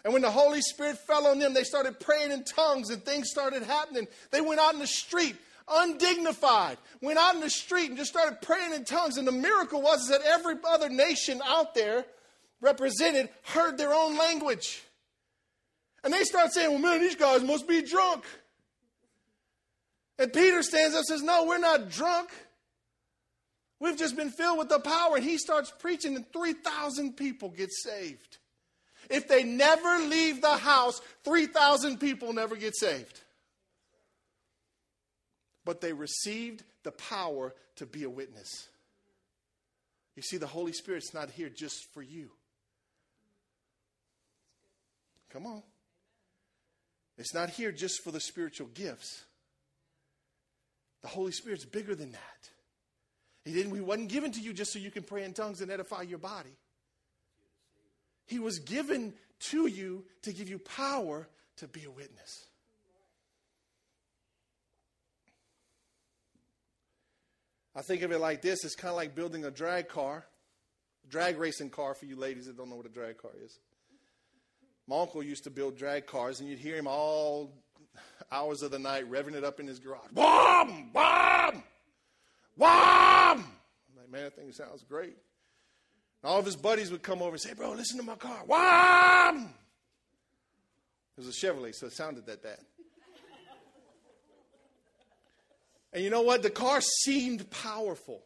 And when the Holy Spirit fell on them, they started praying in tongues and things started happening. They went out in the street, undignified, went out in the street and just started praying in tongues. And the miracle was that every other nation out there represented heard their own language. And they start saying, well, man, these guys must be drunk. And Peter stands up and says, no, we're not drunk. We've just been filled with the power. And he starts preaching, and 3,000 people get saved. If they never leave the house, 3,000 people never get saved. But they received the power to be a witness. You see, the Holy Spirit's not here just for you. Come on. It's not here just for the spiritual gifts. The Holy Spirit's bigger than that. He didn't, he wasn't given to you just so you can pray in tongues and edify your body. He was given to you to give you power to be a witness. I think of it like this it's kind of like building a drag car, drag racing car for you ladies that don't know what a drag car is. My uncle used to build drag cars, and you'd hear him all hours of the night revving it up in his garage. Wham! Wham! Sounds great. And all of his buddies would come over and say, bro, listen to my car. Wham! It was a Chevrolet, so it sounded that bad. And you know what? The car seemed powerful.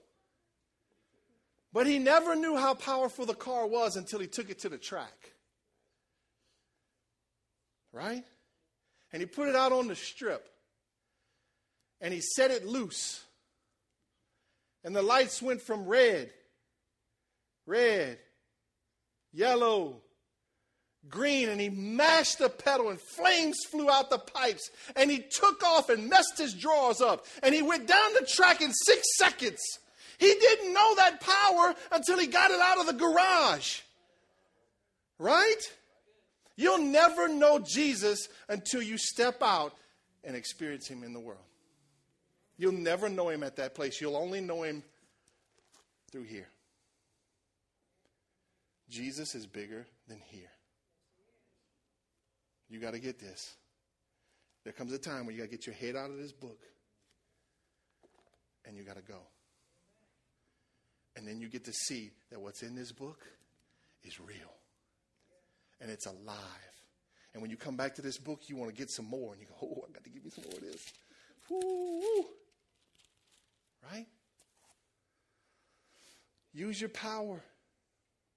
But he never knew how powerful the car was until he took it to the track right? And he put it out on the strip. And he set it loose. And the lights went from red, red, yellow, green, and he mashed the pedal, and flames flew out the pipes. And he took off and messed his drawers up. And he went down the track in six seconds. He didn't know that power until he got it out of the garage. Right? You'll never know Jesus until you step out and experience him in the world. You'll never know him at that place. You'll only know him through here. Jesus is bigger than here. You got to get this. There comes a time where you got to get your head out of this book and you got to go. And then you get to see that what's in this book is real and it's alive. And when you come back to this book, you want to get some more, and you go, oh, I got to give you some more of this. Woo! Right? Use your power.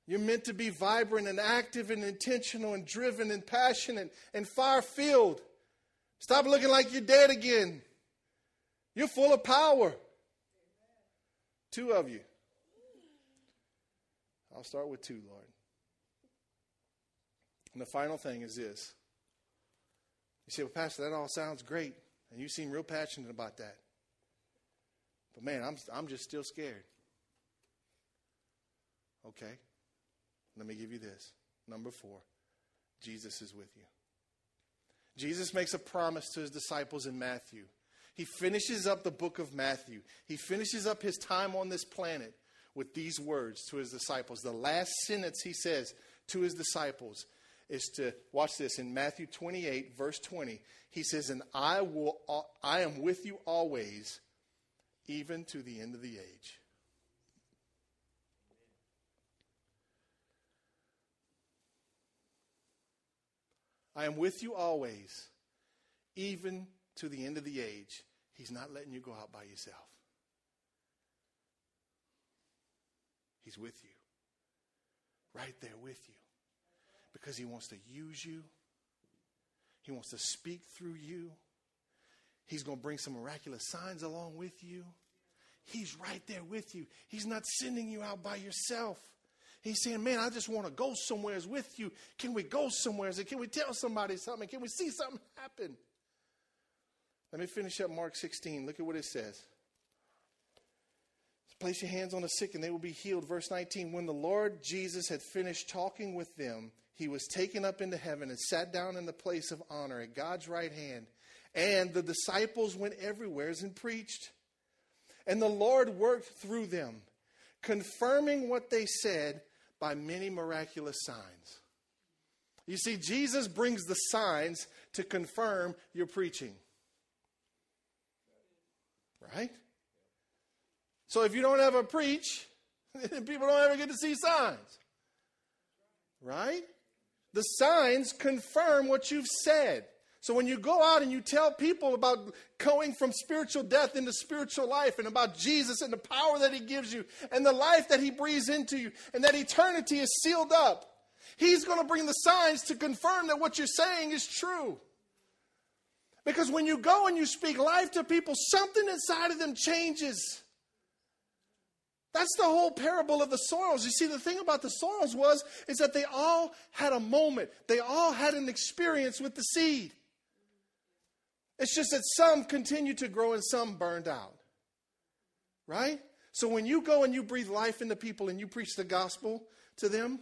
You're meant to be vibrant and active and intentional and driven and passionate and fire filled. Stop looking like you're dead again. You're full of power. Two of you. I'll start with two, Lord. And the final thing is this. You say, well, Pastor, that all sounds great. And you seem real passionate about that. But man, I'm, I'm just still scared. Okay. Let me give you this. Number four Jesus is with you. Jesus makes a promise to his disciples in Matthew. He finishes up the book of Matthew. He finishes up his time on this planet with these words to his disciples. The last sentence he says to his disciples is to watch this in Matthew 28 verse 20. He says, "And I will I am with you always even to the end of the age." I am with you always, even to the end of the age. He's not letting you go out by yourself. He's with you, right there with you, because He wants to use you, He wants to speak through you. He's going to bring some miraculous signs along with you. He's right there with you. He's not sending you out by yourself. He's saying, Man, I just want to go somewheres with you. Can we go somewheres? Can we tell somebody something? Can we see something happen? Let me finish up Mark 16. Look at what it says. Place your hands on the sick and they will be healed. Verse 19 When the Lord Jesus had finished talking with them, he was taken up into heaven and sat down in the place of honor at God's right hand. And the disciples went everywhere and preached. And the Lord worked through them, confirming what they said by many miraculous signs. You see, Jesus brings the signs to confirm your preaching. Right? So if you don't ever preach, [laughs] people don't ever get to see signs. Right? The signs confirm what you've said. So when you go out and you tell people about going from spiritual death into spiritual life and about Jesus and the power that he gives you and the life that he breathes into you and that eternity is sealed up, he's going to bring the signs to confirm that what you're saying is true. Because when you go and you speak life to people, something inside of them changes. That's the whole parable of the soils. You see, the thing about the soils was is that they all had a moment. They all had an experience with the seed. It's just that some continue to grow and some burned out. Right? So when you go and you breathe life into people and you preach the gospel to them,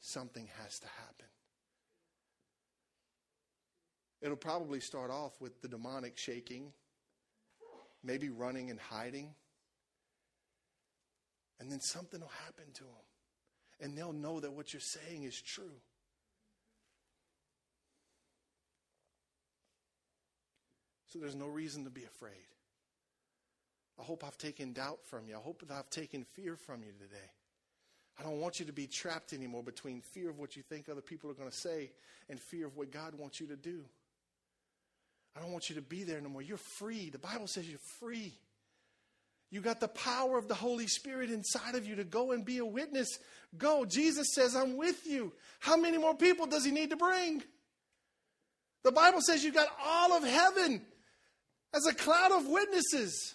something has to happen. It'll probably start off with the demonic shaking, maybe running and hiding. And then something will happen to them. And they'll know that what you're saying is true. So there's no reason to be afraid. I hope I've taken doubt from you. I hope that I've taken fear from you today. I don't want you to be trapped anymore between fear of what you think other people are going to say and fear of what God wants you to do. I don't want you to be there no more. You're free. The Bible says you're free. You got the power of the Holy Spirit inside of you to go and be a witness. Go. Jesus says, I'm with you. How many more people does he need to bring? The Bible says you've got all of heaven as a cloud of witnesses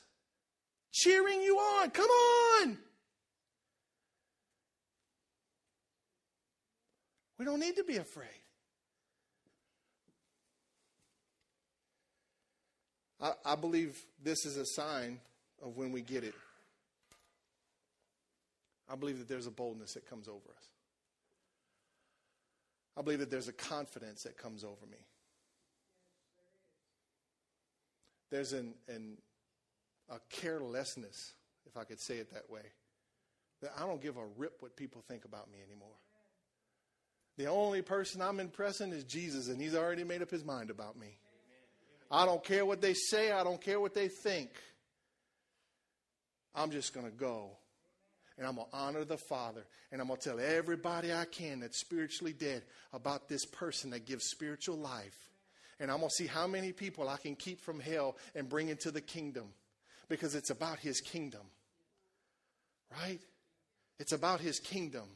cheering you on. Come on. We don't need to be afraid. I, I, believe this is a sign of when we get it. I believe that there's a boldness that comes over us. I believe that there's a confidence that comes over me. There's an, an, a carelessness, if I could say it that way, that I don't give a rip what people think about me anymore. The only person I'm impressing is Jesus, and He's already made up His mind about me. I don't care what they say, I don't care what they think. I'm just going to go and I'm going to honor the Father. And I'm going to tell everybody I can that's spiritually dead about this person that gives spiritual life and I'm going to see how many people I can keep from hell and bring into the kingdom because it's about his kingdom. Right? It's about his kingdom.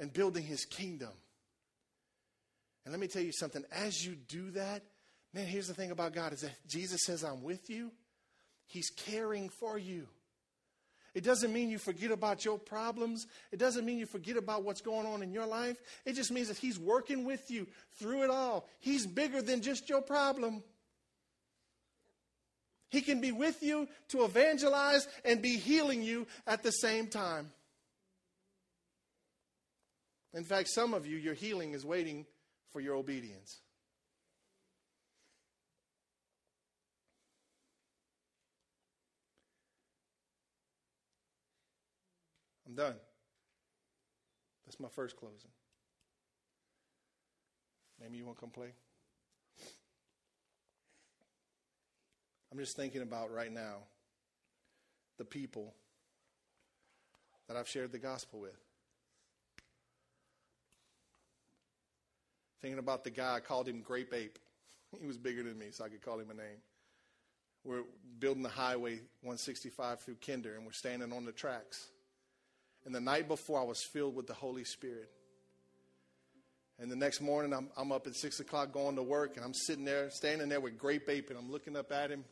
and building his kingdom. And let me tell you something as you do that, man, here's the thing about God is that Jesus says, I'm with you, he's caring for you. It doesn't mean you forget about your problems. It doesn't mean you forget about what's going on in your life. It just means that He's working with you through it all. He's bigger than just your problem. He can be with you to evangelize and be healing you at the same time. In fact, some of you, your healing is waiting for your obedience. I'm done. That's my first closing. Maybe you want to come play? I'm just thinking about right now the people that I've shared the gospel with. Thinking about the guy, I called him Grape Ape. [laughs] He was bigger than me, so I could call him a name. We're building the highway 165 through Kinder, and we're standing on the tracks. And the night before, I was filled with the Holy Spirit. And the next morning, I'm, I'm up at 6 o'clock going to work, and I'm sitting there, standing there with Grape Ape, and I'm looking up at him.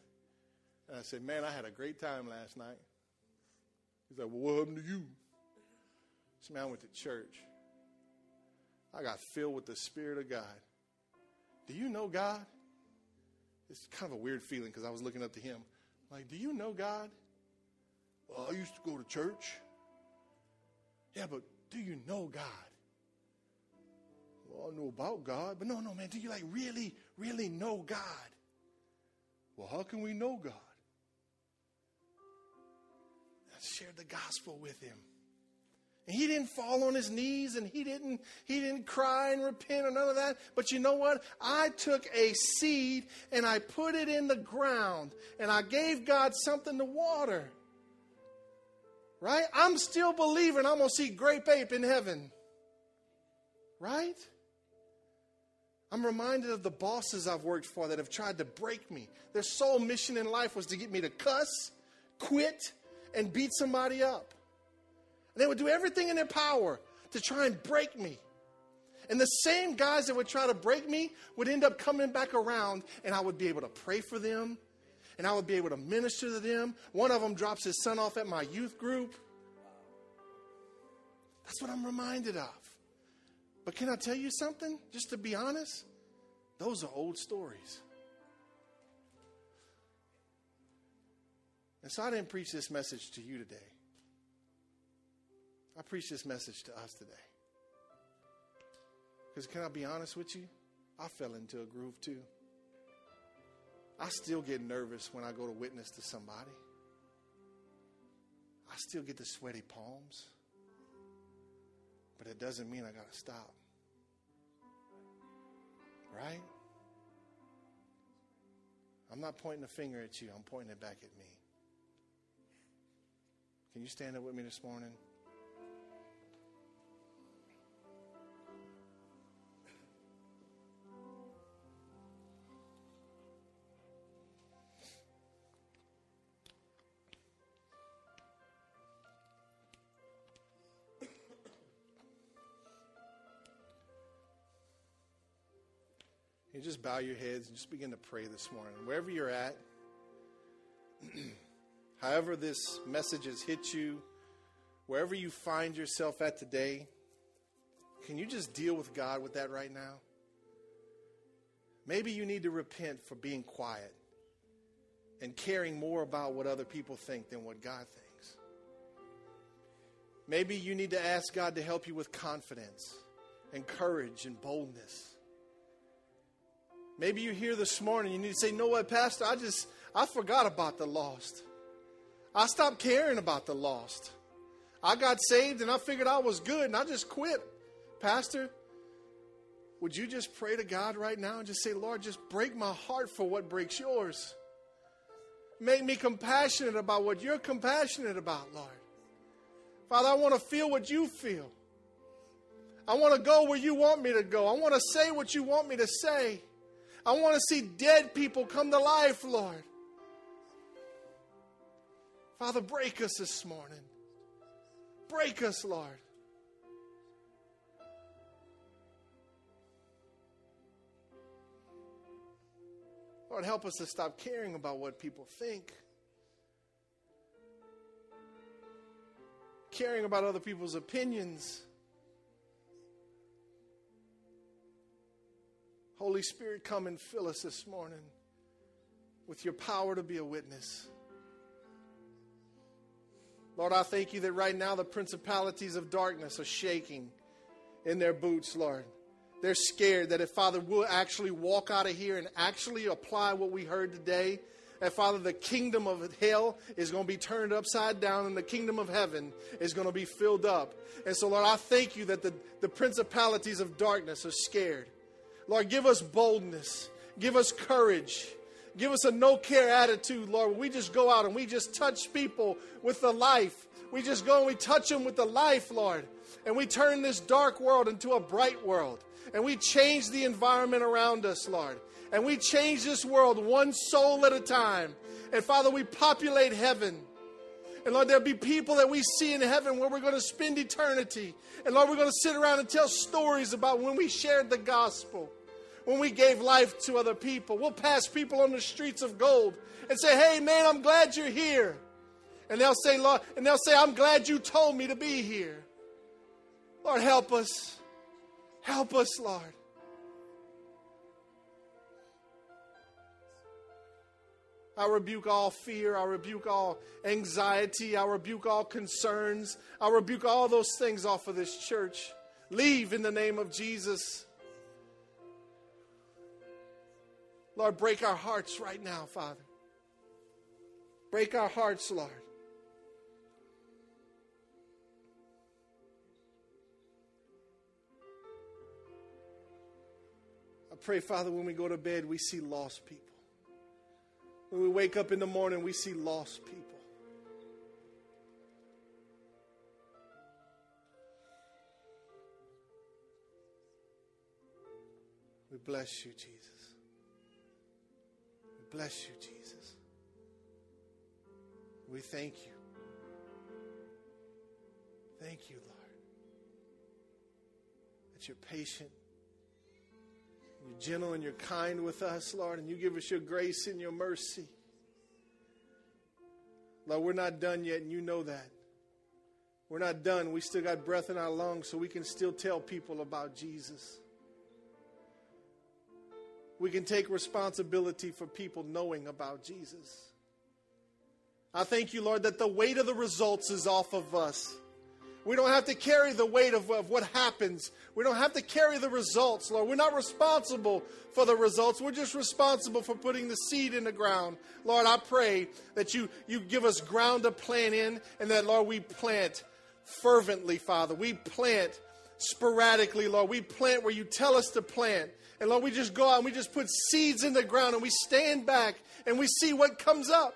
And I said, Man, I had a great time last night. He's like, Well, what happened to you? Said, Man, went to church. I got filled with the Spirit of God. Do you know God? It's kind of a weird feeling because I was looking up to him. Like, do you know God? Well, I used to go to church. Yeah, but do you know God? Well, I know about God, but no, no, man, do you like really, really know God? Well, how can we know God? I shared the gospel with him. And he didn't fall on his knees and he didn't he didn't cry and repent or none of that. But you know what? I took a seed and I put it in the ground and I gave God something to water. Right? I'm still believing I'm going to see Grape Ape in heaven. Right? I'm reminded of the bosses I've worked for that have tried to break me. Their sole mission in life was to get me to cuss, quit, and beat somebody up. And they would do everything in their power to try and break me. And the same guys that would try to break me would end up coming back around, and I would be able to pray for them, and I would be able to minister to them. One of them drops his son off at my youth group. That's what I'm reminded of. But can I tell you something? Just to be honest, those are old stories. And so I didn't preach this message to you today. I preach this message to us today. Because can I be honest with you? I fell into a groove too. I still get nervous when I go to witness to somebody. I still get the sweaty palms. But it doesn't mean I got to stop. Right? I'm not pointing a finger at you, I'm pointing it back at me. Can you stand up with me this morning? You just bow your heads and just begin to pray this morning. Wherever you're at, [clears throat] however this message has hit you, wherever you find yourself at today, can you just deal with God with that right now? Maybe you need to repent for being quiet and caring more about what other people think than what God thinks. Maybe you need to ask God to help you with confidence and courage and boldness. Maybe you're here this morning, you need to say, know what, Pastor, I just, I forgot about the lost. I stopped caring about the lost. I got saved and I figured I was good and I just quit. Pastor, would you just pray to God right now and just say, Lord, just break my heart for what breaks yours? Make me compassionate about what you're compassionate about, Lord. Father, I want to feel what you feel. I want to go where you want me to go. I want to say what you want me to say. I want to see dead people come to life, Lord. Father, break us this morning. Break us, Lord. Lord, help us to stop caring about what people think. Caring about other people's opinions. Holy Spirit, come and fill us this morning with your power to be a witness. Lord, I thank you that right now the principalities of darkness are shaking in their boots, Lord. They're scared that if Father will actually walk out of here and actually apply what we heard today, that Father, the kingdom of hell is going to be turned upside down and the kingdom of heaven is going to be filled up. And so, Lord, I thank you that the, the principalities of darkness are scared. Lord, give us boldness, give us courage. Give us a no care attitude, Lord. We just go out and we just touch people with the life. We just go and we touch them with the life, Lord. And we turn this dark world into a bright world and we change the environment around us, Lord. And we change this world one soul at a time. And Father, we populate heaven. And Lord, there'll be people that we see in heaven where we're going to spend eternity. And Lord, we're going to sit around and tell stories about when we shared the gospel, when we gave life to other people. We'll pass people on the streets of gold and say, Hey, man, I'm glad you're here. And they'll say, Lord, and they'll say, I'm glad you told me to be here. Lord, help us. Help us, Lord. I rebuke all fear. I rebuke all anxiety. I rebuke all concerns. I rebuke all those things off of this church. Leave in the name of Jesus. Lord, break our hearts right now, Father. Break our hearts, Lord. I pray, Father, when we go to bed, we see lost people. When we wake up in the morning, we see lost people. We bless you, Jesus. We bless you, Jesus. We thank you. Thank you, Lord, that you're patient you're gentle and you're kind with us, Lord, and you give us your grace and your mercy. Lord, we're not done yet, and you know that. We're not done. We still got breath in our lungs, so we can still tell people about Jesus. We can take responsibility for people knowing about Jesus. I thank you, Lord, that the weight of the results is off of us. We don't have to carry the weight of, of what happens. We don't have to carry the results, Lord. We're not responsible for the results. We're just responsible for putting the seed in the ground. Lord, I pray that you, you give us ground to plant in and that, Lord, we plant fervently, Father. We plant sporadically, Lord. We plant where you tell us to plant. And Lord, we just go out and we just put seeds in the ground and we stand back and we see what comes up.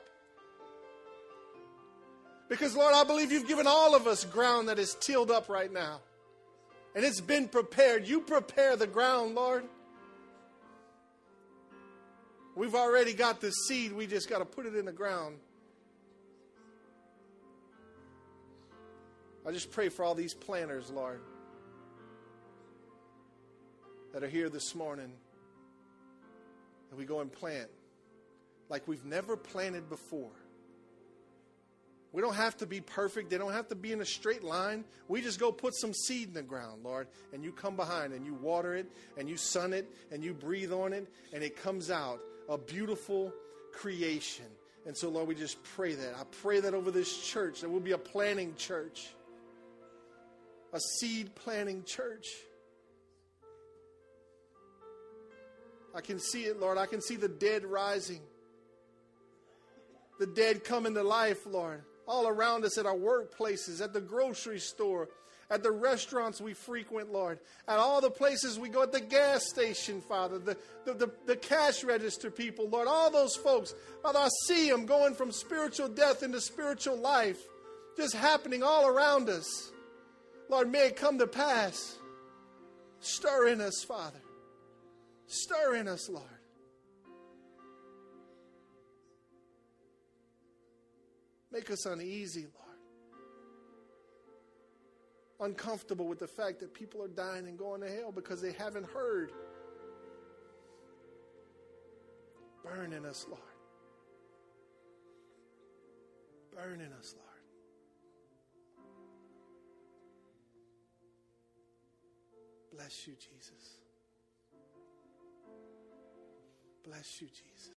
Because, Lord, I believe you've given all of us ground that is tilled up right now. And it's been prepared. You prepare the ground, Lord. We've already got the seed, we just got to put it in the ground. I just pray for all these planters, Lord, that are here this morning, that we go and plant like we've never planted before. We don't have to be perfect. They don't have to be in a straight line. We just go put some seed in the ground, Lord, and you come behind and you water it and you sun it and you breathe on it and it comes out a beautiful creation. And so, Lord, we just pray that. I pray that over this church, that we'll be a planting church, a seed planting church. I can see it, Lord. I can see the dead rising, the dead coming to life, Lord all around us at our workplaces, at the grocery store, at the restaurants we frequent, Lord, at all the places we go, at the gas station, Father, the, the, the, the, cash register people, Lord, all those folks. Father, I see them going from spiritual death into spiritual life, just happening all around us. Lord, may it come to pass. Stir in us, Father. Stir in us, Lord. Make us uneasy, Lord. Uncomfortable with the fact that people are dying and going to hell because they haven't heard. Burn in us, Lord. Burn in us, Lord. Bless you, Jesus. Bless you, Jesus.